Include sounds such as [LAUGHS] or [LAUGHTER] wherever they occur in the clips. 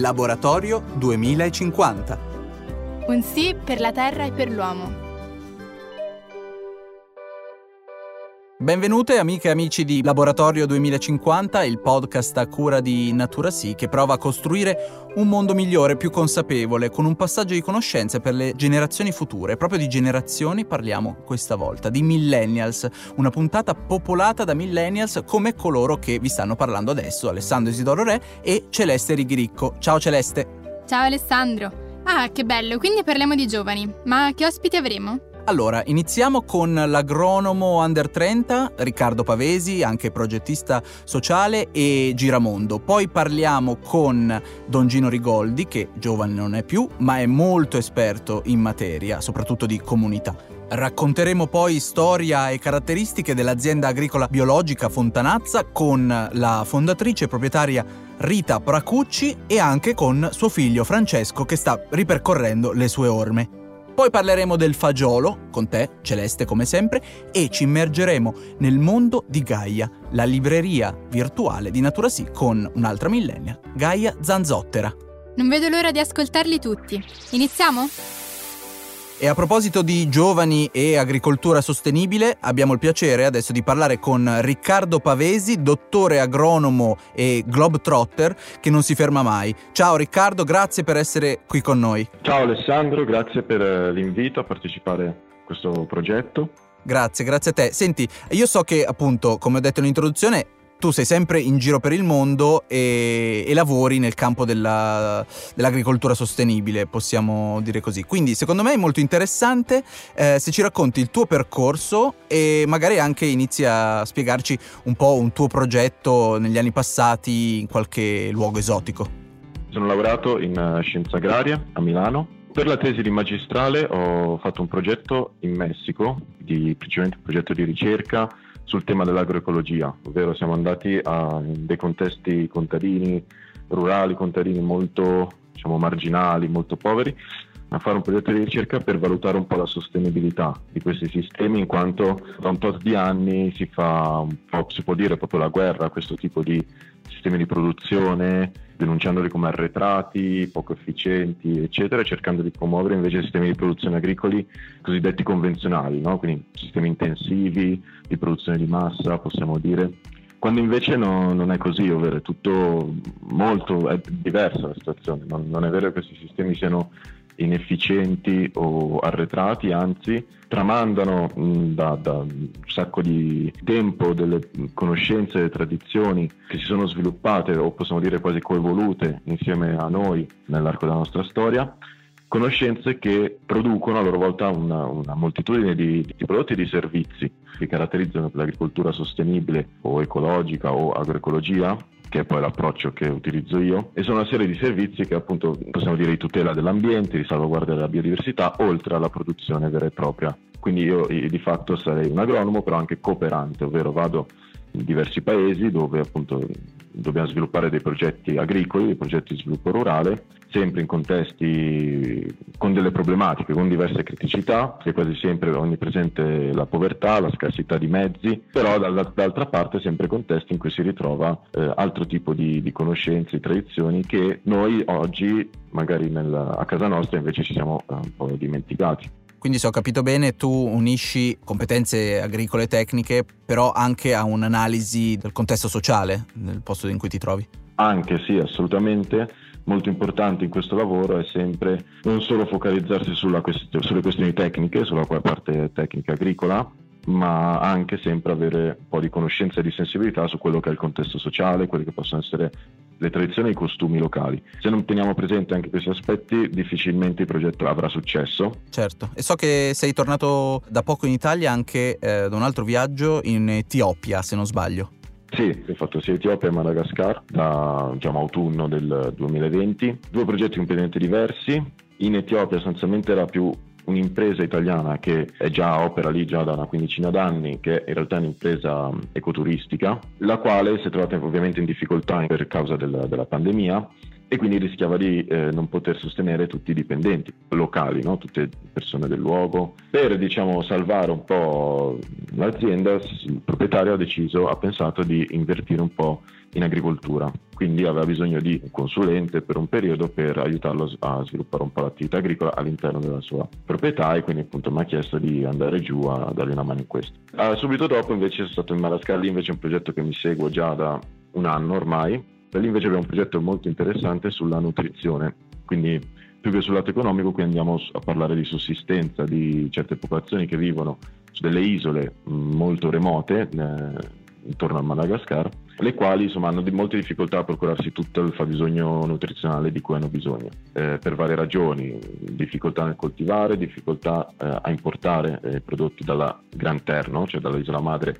Laboratorio 2050. Un sì per la Terra e per l'uomo. Benvenute amiche e amici di Laboratorio 2050, il podcast a cura di Natura Sì che prova a costruire un mondo migliore, più consapevole, con un passaggio di conoscenze per le generazioni future. Proprio di generazioni parliamo questa volta, di millennials, una puntata popolata da millennials come coloro che vi stanno parlando adesso, Alessandro Isidoro Re e Celeste Rigricco. Ciao Celeste! Ciao Alessandro! Ah, che bello, quindi parliamo di giovani, ma che ospiti avremo? Allora, iniziamo con l'agronomo under 30, Riccardo Pavesi, anche progettista sociale e giramondo. Poi parliamo con Don Gino Rigoldi, che giovane non è più, ma è molto esperto in materia, soprattutto di comunità. Racconteremo poi storia e caratteristiche dell'azienda agricola biologica Fontanazza con la fondatrice e proprietaria Rita Pracucci e anche con suo figlio Francesco che sta ripercorrendo le sue orme. Poi parleremo del fagiolo, con te, Celeste come sempre, e ci immergeremo nel mondo di Gaia, la libreria virtuale di Natura Sì con un'altra millennia, Gaia Zanzottera. Non vedo l'ora di ascoltarli tutti. Iniziamo? E a proposito di giovani e agricoltura sostenibile, abbiamo il piacere adesso di parlare con Riccardo Pavesi, dottore agronomo e globetrotter che non si ferma mai. Ciao Riccardo, grazie per essere qui con noi. Ciao Alessandro, grazie per eh, l'invito a partecipare a questo progetto. Grazie, grazie a te. Senti, io so che appunto, come ho detto in introduzione, tu sei sempre in giro per il mondo e, e lavori nel campo della, dell'agricoltura sostenibile, possiamo dire così. Quindi secondo me è molto interessante eh, se ci racconti il tuo percorso e magari anche inizi a spiegarci un po' un tuo progetto negli anni passati in qualche luogo esotico. Sono lavorato in eh, scienza agraria a Milano. Per la tesi di magistrale ho fatto un progetto in Messico, di, principalmente un progetto di ricerca sul tema dell'agroecologia, ovvero siamo andati a dei contesti contadini, rurali, contadini molto diciamo, marginali, molto poveri, a fare un progetto di ricerca per valutare un po' la sostenibilità di questi sistemi, in quanto da un tot di anni si fa un po', si può dire proprio la guerra a questo tipo di sistemi di produzione, denunciandoli come arretrati, poco efficienti, eccetera, cercando di promuovere invece sistemi di produzione agricoli cosiddetti convenzionali, no? quindi sistemi intensivi di produzione di massa, possiamo dire, quando invece no, non è così, ovvero è tutto molto è diversa la situazione, non, non è vero che questi sistemi siano inefficienti o arretrati, anzi tramandano mh, da, da, un sacco di tempo delle conoscenze e tradizioni che si sono sviluppate o possiamo dire quasi coevolute insieme a noi nell'arco della nostra storia conoscenze che producono a loro volta una, una moltitudine di, di, prodotti e di servizi che caratterizzano l'agricoltura sostenibile o ecologica o agroecologia che è poi l'approccio che utilizzo io, e sono una serie di servizi che appunto possiamo dire di tutela dell'ambiente, di salvaguardia della biodiversità, oltre alla produzione vera e propria. Quindi io di fatto sarei un agronomo, però anche cooperante, ovvero vado in diversi paesi dove appunto dobbiamo sviluppare dei progetti agricoli, dei progetti di sviluppo rurale, sempre in contesti con delle problematiche, con diverse criticità, che quasi sempre onnipresente la povertà, la scarsità di mezzi, però dall'altra parte sempre contesti in cui si ritrova eh, altro tipo di, di, conoscenze, di tradizioni che noi oggi magari nel, a casa nostra invece ci siamo eh, un po' dimenticati. Quindi se ho capito bene tu unisci competenze agricole e tecniche però anche a un'analisi del contesto sociale del posto in cui ti trovi. Anche sì, assolutamente. Molto importante in questo lavoro è sempre non solo focalizzarsi quest- sulle questioni tecniche, sulla parte tecnica agricola, ma anche sempre avere un po' di conoscenza e di sensibilità su quello che è il contesto sociale, quelli che possono essere le tradizioni e i costumi locali. Se non teniamo presente anche questi aspetti, difficilmente il progetto avrà successo. Certo, e so che sei tornato da poco in Italia anche eh, da un altro viaggio in Etiopia, se non sbaglio. Sì, ho fatto sia Etiopia e Madagascar da diciamo, autunno del 2020, due progetti completamente diversi. In Etiopia sostanzialmente era più un'impresa italiana che è già opera lì già da una quindicina d'anni, che è in realtà un'impresa ecoturistica, la quale si è trovata ovviamente in difficoltà per causa del, della pandemia e quindi rischiava di eh, non poter sostenere tutti i dipendenti locali, no? tutte persone del luogo. Per diciamo, salvare un po' l'azienda, il proprietario ha deciso, ha pensato di invertire un po' in agricoltura, quindi aveva bisogno di un consulente per un periodo per aiutarlo a sviluppare un po' l'attività agricola all'interno della sua proprietà e quindi appunto mi ha chiesto di andare giù a dargli una mano in questo. Uh, subito dopo invece sono stato in Marascalli, invece un progetto che mi seguo già da un anno ormai, da lì invece abbiamo un progetto molto interessante sulla nutrizione, quindi più che sul lato economico qui andiamo a parlare di sussistenza di certe popolazioni che vivono su delle isole molto remote eh, intorno al Madagascar, le quali insomma, hanno di molte difficoltà a procurarsi tutto il fabbisogno nutrizionale di cui hanno bisogno, eh, per varie ragioni, difficoltà nel coltivare, difficoltà eh, a importare eh, prodotti dalla Gran Terno, cioè dall'isola madre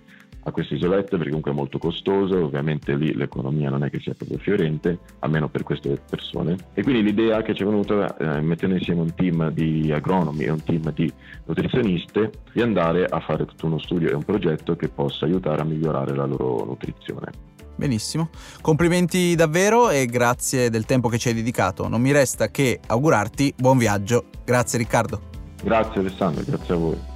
a queste isolette perché comunque è molto costoso, ovviamente lì l'economia non è che sia proprio fiorente, almeno per queste persone. E quindi l'idea che ci è venuta, eh, mettendo insieme un team di agronomi e un team di nutrizioniste, di andare a fare tutto uno studio e un progetto che possa aiutare a migliorare la loro nutrizione. Benissimo, complimenti davvero e grazie del tempo che ci hai dedicato. Non mi resta che augurarti buon viaggio. Grazie Riccardo. Grazie Alessandro, grazie a voi.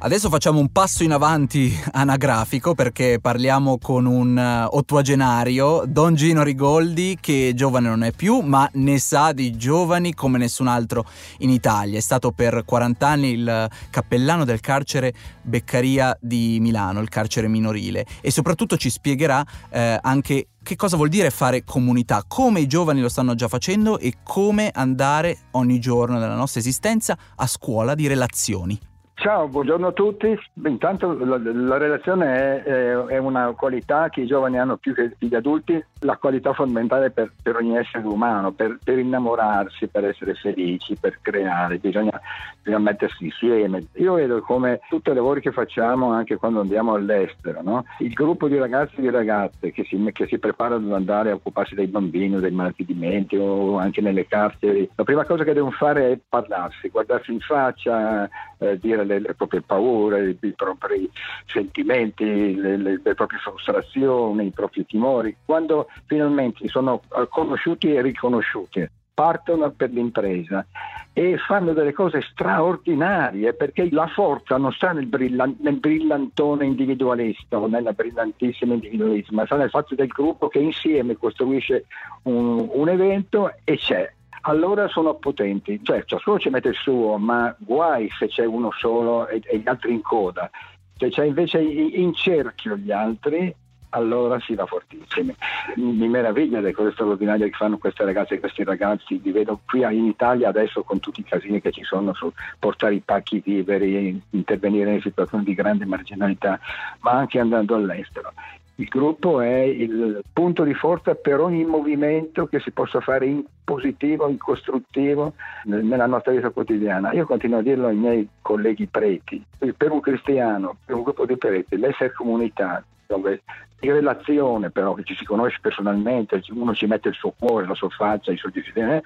Adesso facciamo un passo in avanti [LAUGHS] anagrafico perché parliamo con un eh, ottuagenario, Don Gino Rigoldi, che giovane non è più, ma ne sa di giovani come nessun altro in Italia. È stato per 40 anni il cappellano del carcere Beccaria di Milano, il carcere minorile, e soprattutto ci spiegherà eh, anche che cosa vuol dire fare comunità, come i giovani lo stanno già facendo e come andare ogni giorno della nostra esistenza a scuola di relazioni. Ciao, buongiorno a tutti. Intanto la, la relazione è, è, una qualità che i giovani hanno più che gli adulti, la qualità fondamentale per, per ogni essere umano, per, per, innamorarsi, per essere felici, per creare, bisogna, bisogna, mettersi insieme. Io vedo come tutti i lavori che facciamo anche quando andiamo all'estero, no? il gruppo di ragazzi e di ragazze che si, che si preparano ad andare a occuparsi dei bambini o dei malati di mente o anche nelle carceri, la prima cosa che devono fare è parlarsi, guardarsi in faccia, eh, dire le, le, proprie paure, i, propri sentimenti, le, le, le, proprie frustrazioni, i propri timori. Quando finalmente sono conosciuti e riconosciuti, partono per l'impresa e fanno delle cose straordinarie perché la forza non sta nel, brillan- nel brillantone individualista o nella brillantissima individualismo, ma sta nel fatto del gruppo che insieme costruisce un, un evento e c'è allora sono potenti. Cioè, ciascuno ci mette il suo, ma guai se c'è uno solo e, e gli altri in coda. Se c'è invece in cerchio gli altri, allora si va fortissimi. Mi meraviglia delle cose straordinarie che fanno queste ragazze e questi ragazzi, li vedo qui in Italia adesso con tutti i casini che ci sono su portare i pacchi viveri, intervenire in situazioni di grande marginalità, ma anche andando all'estero. Il gruppo è il punto di forza per ogni movimento che si possa fare in positivo, in costruttivo nella nostra vita quotidiana. Io continuo a dirlo ai miei colleghi preti. Per un cristiano, per un gruppo di preti, l'essere comunità, dove di relazione però che ci si conosce personalmente, uno ci mette il suo cuore, la sua faccia, i suoi desideri,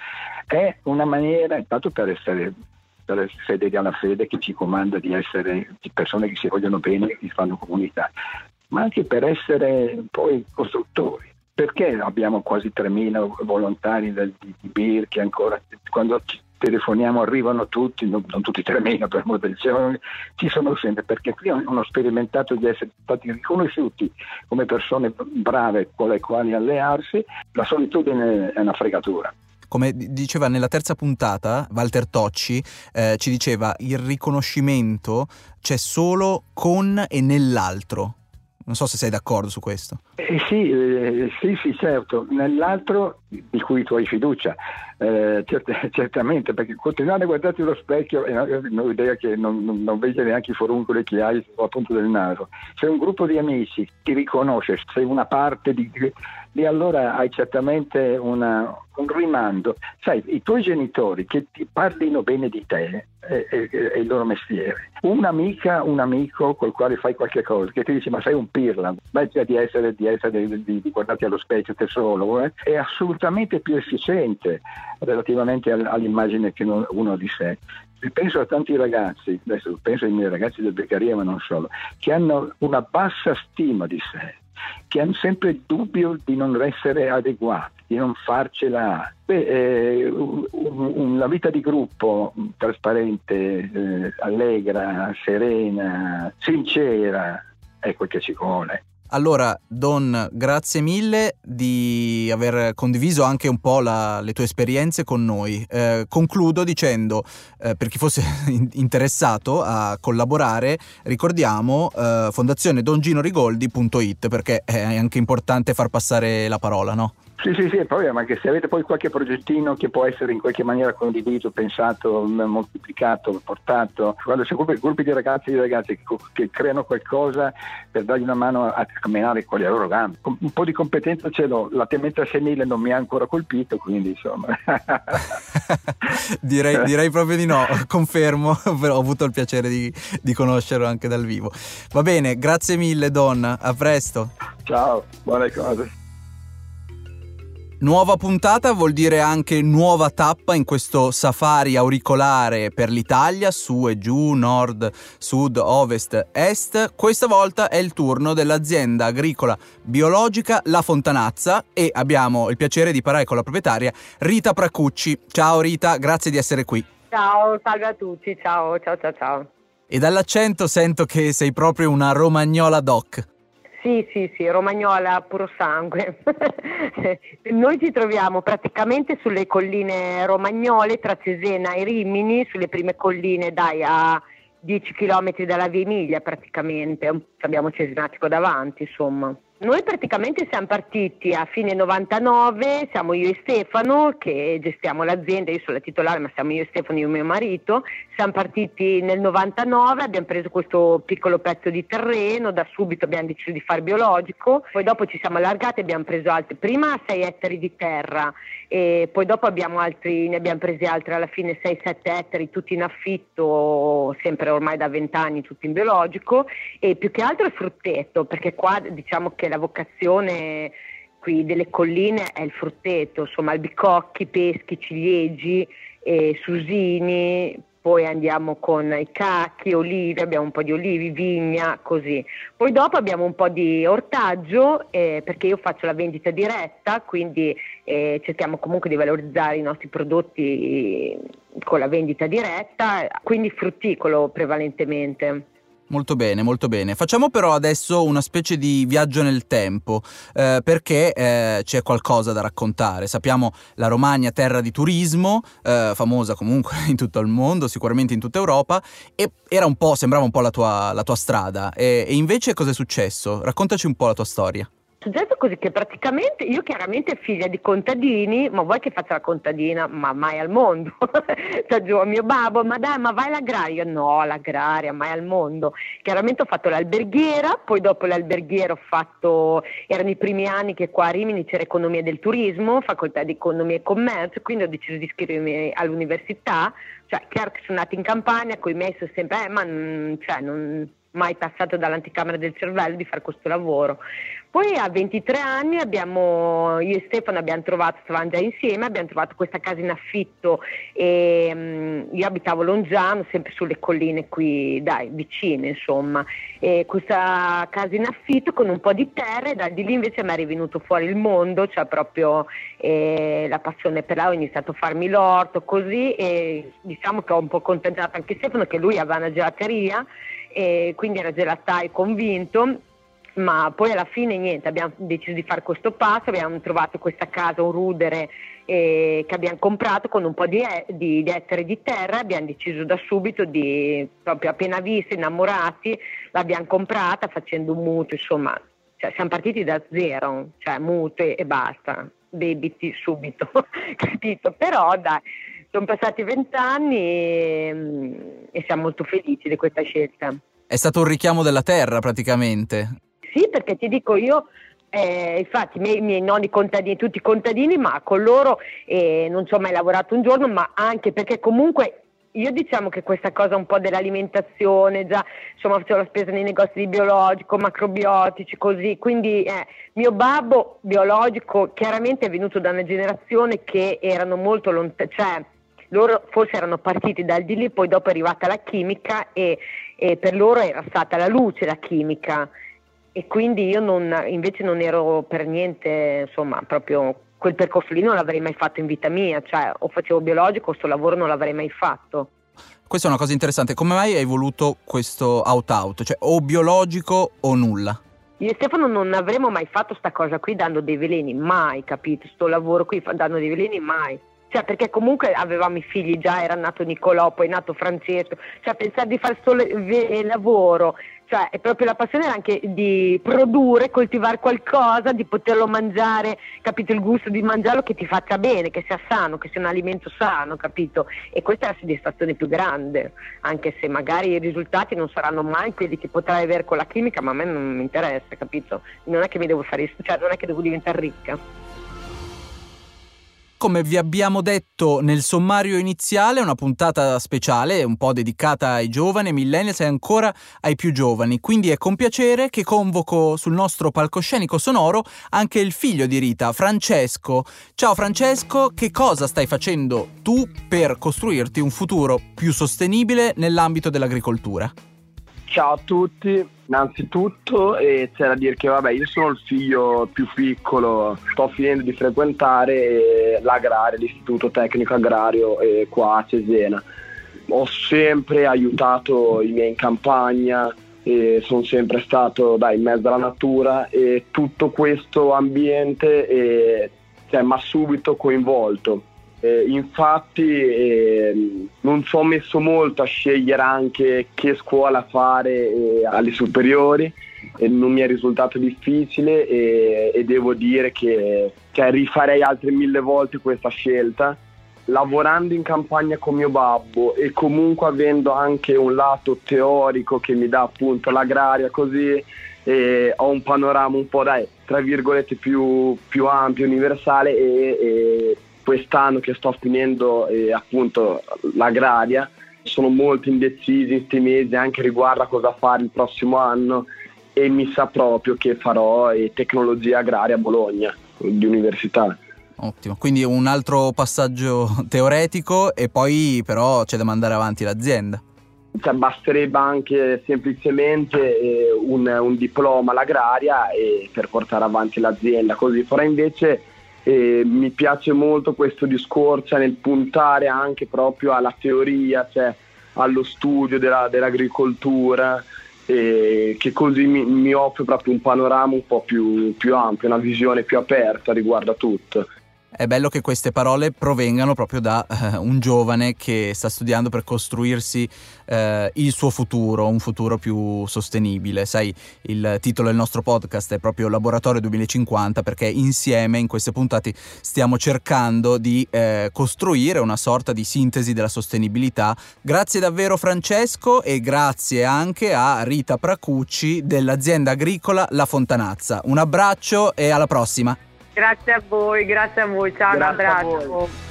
è una maniera intanto per essere per fedeli alla fede che ci comanda di essere persone che si vogliono bene e che fanno comunità ma anche per essere poi costruttori. Perché abbiamo quasi 3.000 volontari del, di, di BIR che ancora quando ci telefoniamo arrivano tutti, non, non tutti 3.000 per modo di dire, ci sono sempre, perché qui hanno sperimentato di essere stati riconosciuti come persone brave con le quali allearsi, la solitudine è una fregatura come diceva nella terza puntata Walter Tocci, eh, ci diceva il riconoscimento c'è solo con e nell'altro. Non so se sei d'accordo su questo. Eh sì, eh, sì, sì, certo. Nell'altro di cui tu hai fiducia, eh, cert- certamente, perché continuare a guardarti allo specchio è un'idea che non, non, non vede neanche i foruncoli che hai a punto del naso. Se un gruppo di amici ti riconosce, sei una parte di, di allora hai certamente una, un rimando. Sai, i tuoi genitori che ti parlino bene di te è, è, è, il loro mestiere. Un'amica, un amico col quale fai qualche cosa, che ti dice ma sei un pirla, smetti di essere, di, essere, di, di guardarti allo specchio te solo, eh? è assolutamente più efficiente relativamente all'immagine che uno di sé penso a tanti ragazzi, adesso penso ai miei ragazzi del Beccaria ma non solo, che hanno una bassa stima di sé che hanno sempre il dubbio di non essere adeguati di non farcela. Beh, eh, un, una vita di gruppo trasparente, eh, allegra, serena, sincera, è quel che ci vuole. Allora, Don, grazie mille di aver condiviso anche un po' la, le tue esperienze con noi. Eh, concludo dicendo, eh, per chi fosse [LAUGHS] interessato a collaborare, ricordiamo eh, fondazionedonginorigoldi.it perché è anche importante far passare la parola, no? Sì, sì, sì, poi, ma che se avete poi qualche progettino che può essere in qualche maniera condiviso, pensato, moltiplicato, portato, quando si occupa gruppi di ragazzi e di ragazze che, che, creano qualcosa per dargli una mano a camminare con le loro gambe. Un po' di competenza ce l'ho, la temenza senile non mi ha ancora colpito, quindi insomma. [LAUGHS] direi, direi, proprio di no, [LAUGHS] confermo, però ho avuto il piacere di, di conoscerlo anche dal vivo. Va bene, grazie mille Don, a presto. Ciao, buone cose. Nuova puntata vuol dire anche nuova tappa in questo safari auricolare per l'Italia, su e giù, nord, sud, ovest, est. Questa volta è il turno dell'azienda agricola biologica La Fontanazza e abbiamo il piacere di parlare con la proprietaria Rita Pracucci. Ciao Rita, grazie di essere qui. Ciao, salve a tutti, ciao, ciao, ciao, ciao. E dall'accento sento che sei proprio una romagnola doc. Sì, sì, sì, Romagnola puro sangue. [LAUGHS] Noi ci troviamo praticamente sulle colline romagnole tra Cesena e Rimini, sulle prime colline dai a 10 km dalla Via praticamente, abbiamo Cesenatico davanti insomma. Noi praticamente siamo partiti a fine 99, siamo io e Stefano che gestiamo l'azienda, io sono la titolare ma siamo io e Stefano, io e mio marito, siamo partiti nel 99, abbiamo preso questo piccolo pezzo di terreno, da subito abbiamo deciso di fare biologico, poi dopo ci siamo allargati e abbiamo preso altri, prima 6 ettari di terra e poi dopo abbiamo altri, ne abbiamo presi altri alla fine 6-7 ettari tutti in affitto, sempre ormai da 20 anni tutti in biologico. E più che altro il frutteto perché qua diciamo che la vocazione qui delle colline è il frutteto, insomma albicocchi, peschi, ciliegi, eh, susini, poi andiamo con i cacchi, olivi, abbiamo un po' di olivi, vigna, così. Poi dopo abbiamo un po' di ortaggio eh, perché io faccio la vendita diretta, quindi eh, cerchiamo comunque di valorizzare i nostri prodotti con la vendita diretta, quindi frutticolo prevalentemente. Molto bene, molto bene. Facciamo però adesso una specie di viaggio nel tempo, eh, perché eh, c'è qualcosa da raccontare. Sappiamo la Romagna, terra di turismo, eh, famosa comunque [LAUGHS] in tutto il mondo, sicuramente in tutta Europa, e era un po', sembrava un po' la tua, la tua strada. E, e invece cosa è successo? Raccontaci un po' la tua storia successo così che praticamente io chiaramente figlia di contadini, ma vuoi che faccia la contadina? Ma mai al mondo. Sta [LAUGHS] giù mio babbo, ma dai, ma vai all'agraria? No, l'agraria, mai al mondo. Chiaramente ho fatto l'alberghiera, poi dopo l'alberghiera ho fatto, erano i primi anni che qua a Rimini c'era economia del turismo, facoltà di economia e commercio, quindi ho deciso di iscrivermi all'università. Cioè, chiaro che sono nata in campagna, con i miei sono sempre, eh, ma cioè, non mai passato dall'anticamera del cervello di fare questo lavoro. Poi a 23 anni abbiamo, io e Stefano abbiamo trovato, stavamo già insieme, abbiamo trovato questa casa in affitto e um, io abitavo a Longiano, sempre sulle colline qui, dai, vicine insomma, e questa casa in affitto con un po' di terra e da di lì invece mi è rivenuto fuori il mondo, cioè proprio eh, la passione per la, ho iniziato a farmi l'orto così e diciamo che ho un po' contagiato anche Stefano che lui aveva una gelateria e quindi era gelataio convinto ma poi alla fine niente, abbiamo deciso di fare questo passo, abbiamo trovato questa casa, un rudere eh, che abbiamo comprato con un po' di, di, di ettari di terra, abbiamo deciso da subito di, proprio appena visti, innamorati, l'abbiamo comprata facendo un mutuo, insomma, cioè, siamo partiti da zero, cioè mutui e basta, debiti subito, [LAUGHS] capito? Però dai, sono passati vent'anni e, e siamo molto felici di questa scelta. È stato un richiamo della terra praticamente. Sì, perché ti dico io, eh, infatti i miei, miei, nonni contadini, tutti contadini, ma con loro eh, non ci ho mai lavorato un giorno, ma anche perché comunque io diciamo che questa cosa un po' dell'alimentazione, già insomma facevo la spesa nei negozi di biologico, macrobiotici, così, quindi eh, mio babbo biologico chiaramente è venuto da una generazione che erano molto lontani, cioè loro forse erano partiti dal di lì, poi dopo è arrivata la chimica e, e per loro era stata la luce la chimica e quindi io non, invece non ero per niente, insomma, proprio quel percorso lì non l'avrei mai fatto in vita mia, cioè o facevo biologico, questo lavoro non l'avrei mai fatto. Questa è una cosa interessante, come mai hai voluto questo out-out, cioè o biologico o nulla? Io e Stefano non avremmo mai fatto sta cosa qui dando dei veleni, mai, capito? Sto lavoro qui dando dei veleni, mai. Cioè, perché comunque avevamo i figli già, era nato Nicolò, poi è nato Francesco. Cioè, pensare di fare questo lavoro cioè è proprio la passione anche di produrre, coltivare qualcosa, di poterlo mangiare, capito? Il gusto di mangiarlo che ti faccia bene, che sia sano, che sia un alimento sano, capito? E questa è la soddisfazione più grande, anche se magari i risultati non saranno mai quelli che potrai avere con la chimica, ma a me non mi interessa, capito? Non è che mi devo fare, cioè non è che devo diventare ricca come vi abbiamo detto nel sommario iniziale, una puntata speciale, un po' dedicata ai giovani, ai millennials e ancora ai più giovani. Quindi è con piacere che convoco sul nostro palcoscenico sonoro anche il figlio di Rita, Francesco. Ciao Francesco, che cosa stai facendo tu per costruirti un futuro più sostenibile nell'ambito dell'agricoltura? Ciao a tutti, innanzitutto e c'è da dire che vabbè io sono il figlio più piccolo, sto finendo di frequentare l'agrario, l'istituto tecnico agrario qua a Cesena. Ho sempre aiutato i miei in campagna, sono sempre stato dai, in mezzo alla natura e tutto questo ambiente cioè, mi ha subito coinvolto eh, infatti eh, non ci ho messo molto a scegliere anche che scuola fare eh, alle superiori, non mi è risultato difficile e, devo dire che cioè, rifarei altre mille volte questa scelta. Lavorando in campagna con mio babbo e comunque avendo anche un lato teorico che mi dà appunto l'agraria così, ho un panorama un po' dai, tra virgolette più, più ampio, universale e, e quest'anno che sto finendo eh, appunto l'agraria sono molto indecisi in questi mesi anche riguardo a cosa fare il prossimo anno e mi sa proprio che farò eh, tecnologia agraria a Bologna di università. Ottimo, quindi un altro passaggio [LAUGHS] teoretico e poi però c'è da mandare avanti l'azienda. Cioè, basterebbe anche semplicemente eh, un, un, diploma all'agraria per portare avanti l'azienda, così farà invece e mi piace molto questo discorso nel puntare anche proprio alla teoria, cioè allo studio della, dell'agricoltura, che così mi, mi, offre proprio un panorama un po' più, più ampio, una visione più aperta riguardo a tutto. È bello che queste parole provengano proprio da uh, un giovane che sta studiando per costruirsi uh, il suo futuro, un futuro più sostenibile. Sai, il titolo del nostro podcast è proprio Laboratorio 2050 perché insieme in queste puntate stiamo cercando di uh, costruire una sorta di sintesi della sostenibilità. Grazie davvero Francesco e grazie anche a Rita Pracucci dell'azienda agricola La Fontanazza. Un abbraccio e alla prossima! Grazie a voi, grazie a voi, ciao, grazie un abbraccio.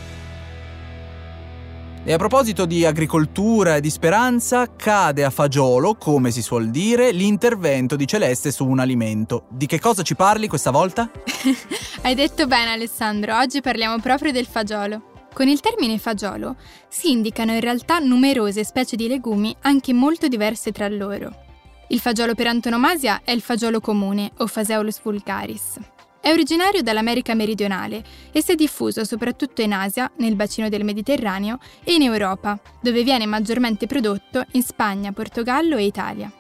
E a proposito di agricoltura e di speranza, cade a fagiolo, come si suol dire, l'intervento di Celeste su un alimento. Di che cosa ci parli questa volta? [LAUGHS] Hai detto bene Alessandro, oggi parliamo proprio del fagiolo. Con il termine fagiolo si indicano in realtà numerose specie di legumi anche molto diverse tra loro. Il fagiolo per antonomasia è il fagiolo comune o Phaseolus vulgaris. È originario dall'America meridionale e si è diffuso soprattutto in Asia, nel bacino del Mediterraneo e in Europa, dove viene maggiormente prodotto in Spagna, Portogallo e Italia.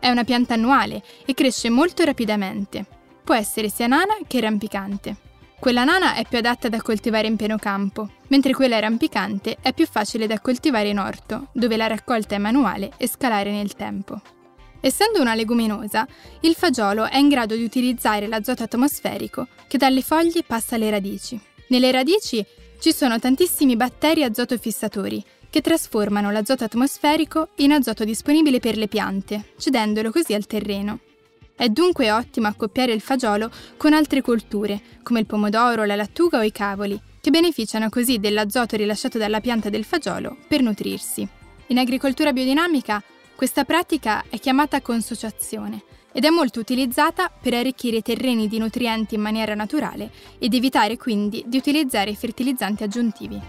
È una pianta annuale e cresce molto rapidamente. Può essere sia nana che rampicante. Quella nana è più adatta da coltivare in pieno campo, mentre quella rampicante è più facile da coltivare in orto, dove la raccolta è manuale e scalare nel tempo. Essendo una leguminosa, il fagiolo è in grado di utilizzare l'azoto atmosferico che dalle foglie passa alle radici. Nelle radici ci sono tantissimi batteri azotofissatori che trasformano l'azoto atmosferico in azoto disponibile per le piante, cedendolo così al terreno. È dunque ottimo accoppiare il fagiolo con altre colture, come il pomodoro, la lattuga o i cavoli, che beneficiano così dell'azoto rilasciato dalla pianta del fagiolo per nutrirsi. In agricoltura biodinamica questa pratica è chiamata consociazione ed è molto utilizzata per arricchire i terreni di nutrienti in maniera naturale ed evitare quindi di utilizzare fertilizzanti aggiuntivi.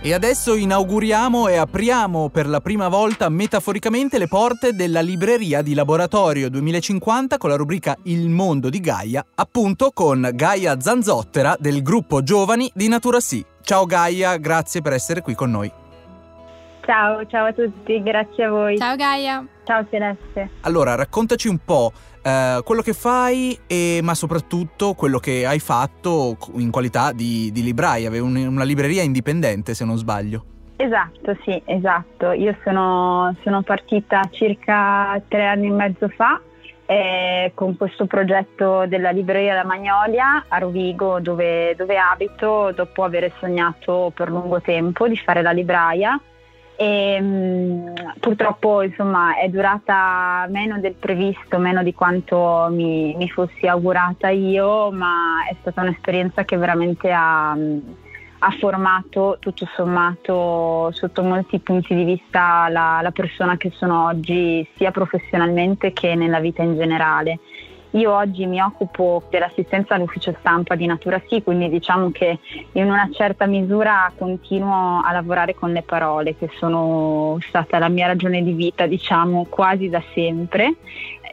E adesso inauguriamo e apriamo per la prima volta metaforicamente le porte della libreria di Laboratorio 2050 con la rubrica Il mondo di Gaia, appunto con Gaia Zanzottera del gruppo Giovani di Natura Sì. Ciao Gaia, grazie per essere qui con noi. Ciao, ciao a tutti, grazie a voi. Ciao Gaia. Ciao Celeste. Allora, raccontaci un po' eh, quello che fai, e, ma soprattutto quello che hai fatto in qualità di, di libraia. Avevi un, una libreria indipendente, se non sbaglio. Esatto, sì, esatto. Io sono, sono partita circa tre anni e mezzo fa eh, con questo progetto della libreria La Magnolia a Rovigo, dove, dove abito, dopo aver sognato per lungo tempo di fare la libraia e mh, purtroppo insomma è durata meno del previsto, meno di quanto mi, mi, fossi augurata io, ma è stata un'esperienza che veramente ha, ha, formato tutto sommato sotto molti punti di vista la, la persona che sono oggi sia professionalmente che nella vita in generale. Io oggi mi occupo dell'assistenza all'ufficio stampa di Natura Sì, quindi diciamo che in una certa misura continuo a lavorare con le parole, che sono stata la mia ragione di vita, diciamo, quasi da sempre.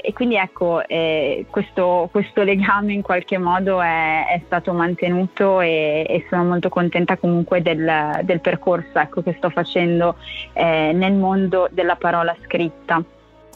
E quindi ecco, eh, questo, questo, legame in qualche modo è, è stato mantenuto e, e, sono molto contenta comunque del, del percorso ecco, che sto facendo eh, nel mondo della parola scritta.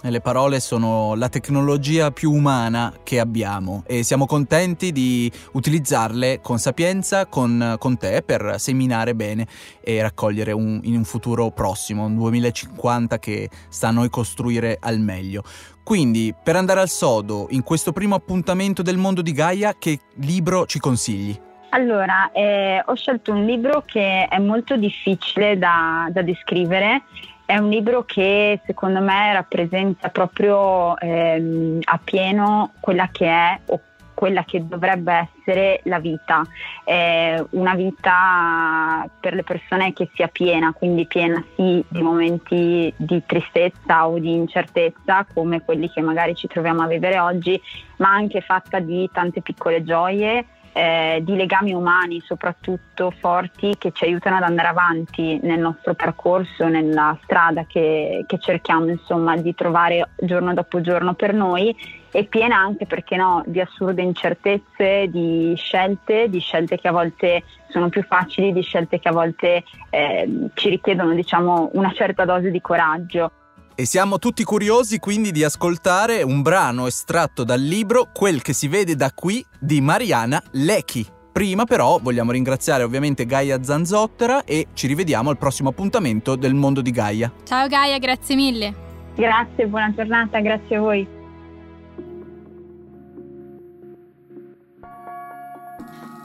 Le parole sono la tecnologia più umana che abbiamo e siamo contenti di utilizzarle con sapienza con, con te per seminare bene e raccogliere un, in un futuro prossimo, un 2050 che sta a noi costruire al meglio. Quindi, per andare al sodo, in questo primo appuntamento del mondo di Gaia, che libro ci consigli? Allora, eh, ho scelto un libro che è molto difficile da, da descrivere è un libro che secondo me rappresenta proprio ehm, a pieno quella che è o quella che dovrebbe essere la vita, eh, una vita per le persone che sia piena, quindi piena sì di momenti di tristezza o di incertezza come quelli che magari ci troviamo a vivere oggi, ma anche fatta di tante piccole gioie eh, di legami umani soprattutto forti che ci aiutano ad andare avanti nel nostro percorso, nella strada che, che cerchiamo insomma di trovare giorno dopo giorno per noi e piena anche perché no di assurde incertezze, di scelte, di scelte che a volte sono più facili, di scelte che a volte eh, ci richiedono diciamo una certa dose di coraggio. E siamo tutti curiosi quindi di ascoltare un brano estratto dal libro Quel che si vede da qui di Mariana Lechi. Prima però vogliamo ringraziare ovviamente Gaia Zanzottera e ci rivediamo al prossimo appuntamento del mondo di Gaia. Ciao Gaia, grazie mille. Grazie, buona giornata, grazie a voi.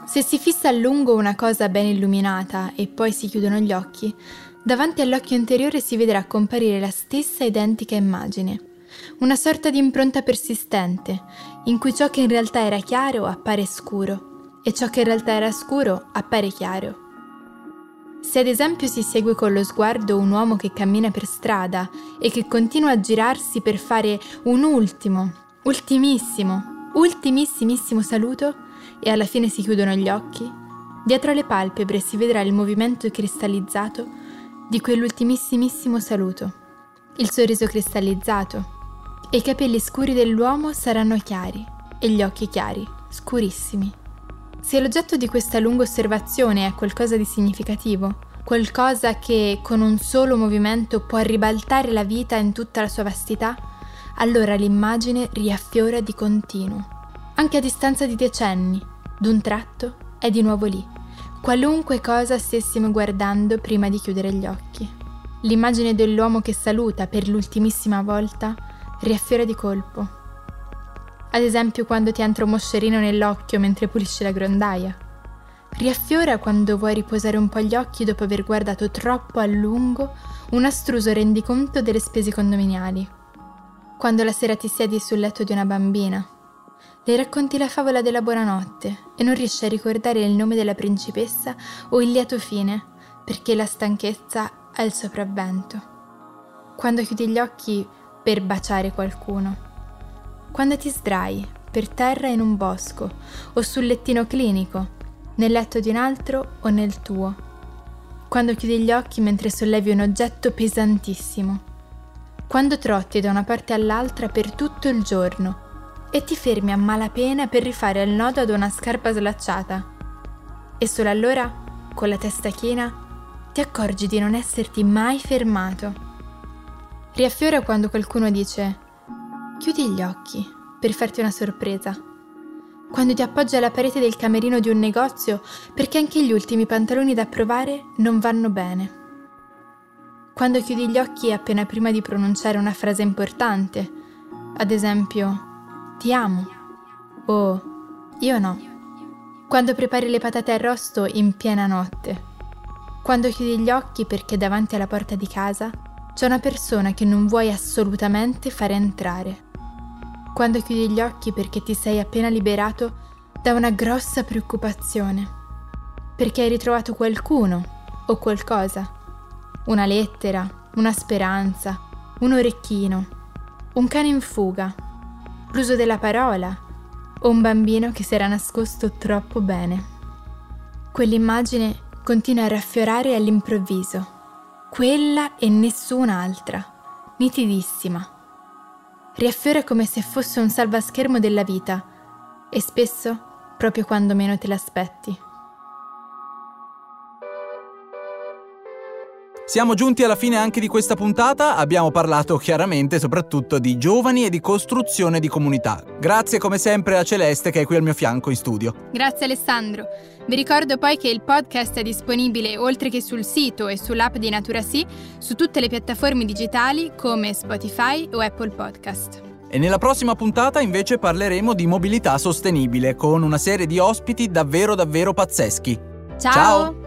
Se si fissa a lungo una cosa ben illuminata e poi si chiudono gli occhi, davanti all'occhio interiore si vedrà comparire la stessa identica immagine, una sorta di impronta persistente, in cui ciò che in realtà era chiaro appare scuro e ciò che in realtà era scuro appare chiaro. Se ad esempio si segue con lo sguardo un uomo che cammina per strada e che continua a girarsi per fare un ultimo, ultimissimo, ultimissimissimo saluto e alla fine si chiudono gli occhi, dietro le palpebre si vedrà il movimento cristallizzato di quell'ultimissimissimo saluto, il sorriso cristallizzato, e i capelli scuri dell'uomo saranno chiari e gli occhi chiari, scurissimi. Se l'oggetto di questa lunga osservazione è qualcosa di significativo, qualcosa che con un solo movimento può ribaltare la vita in tutta la sua vastità, allora l'immagine riaffiora di continuo. Anche a distanza di decenni, d'un tratto è di nuovo lì qualunque cosa stessimo guardando prima di chiudere gli occhi. L'immagine dell'uomo che saluta per l'ultimissima volta riaffiora di colpo. Ad esempio quando ti entra un moscerino nell'occhio mentre pulisci la grondaia. Riaffiora quando vuoi riposare un po' gli occhi dopo aver guardato troppo a lungo un astruso rendiconto delle spese condominiali. Quando la sera ti siedi sul letto di una bambina le racconti la favola della buonanotte e non riesci a ricordare il nome della principessa o il lieto fine, perché la stanchezza ha il sopravvento. Quando chiudi gli occhi per baciare qualcuno. Quando ti sdrai per terra in un bosco o sul lettino clinico, nel letto di un altro o nel tuo. quando chiudi gli occhi mentre sollevi un oggetto pesantissimo, quando trotti da una parte all'altra per tutto il giorno e ti fermi a malapena per rifare il nodo ad una scarpa slacciata. E solo allora, con la testa china, ti accorgi di non esserti mai fermato. Riaffiora quando qualcuno dice chiudi gli occhi per farti una sorpresa. Quando ti appoggi alla parete del camerino di un negozio perché anche gli ultimi pantaloni da provare non vanno bene. Quando chiudi gli occhi appena prima di pronunciare una frase importante, ad esempio ti amo o io no. Quando prepari le patate arrosto in piena notte. Quando chiudi gli occhi perché davanti alla porta di casa c'è una persona che non vuoi assolutamente fare entrare. Quando chiudi gli occhi perché ti sei appena liberato da una grossa preoccupazione. Perché hai ritrovato qualcuno o qualcosa. Una lettera, una speranza, un orecchino, un cane in fuga, l'uso della parola o un bambino che si era nascosto troppo bene. Quell'immagine continua a raffiorare all'improvviso. Quella e nessun'altra, nitidissima. Riaffiora come se fosse un salvaschermo della vita e spesso proprio quando meno te l'aspetti. Siamo giunti alla fine anche di questa puntata, abbiamo parlato chiaramente soprattutto di giovani e di costruzione di comunità. Grazie come sempre a Celeste che è qui al mio fianco in studio. Grazie Alessandro. Vi ricordo poi che il podcast è disponibile oltre che sul sito e sull'app di Natura Sì su tutte le piattaforme digitali come Spotify o Apple Podcast. E nella prossima puntata invece parleremo di mobilità sostenibile con una serie di ospiti davvero davvero pazzeschi. Ciao! Ciao.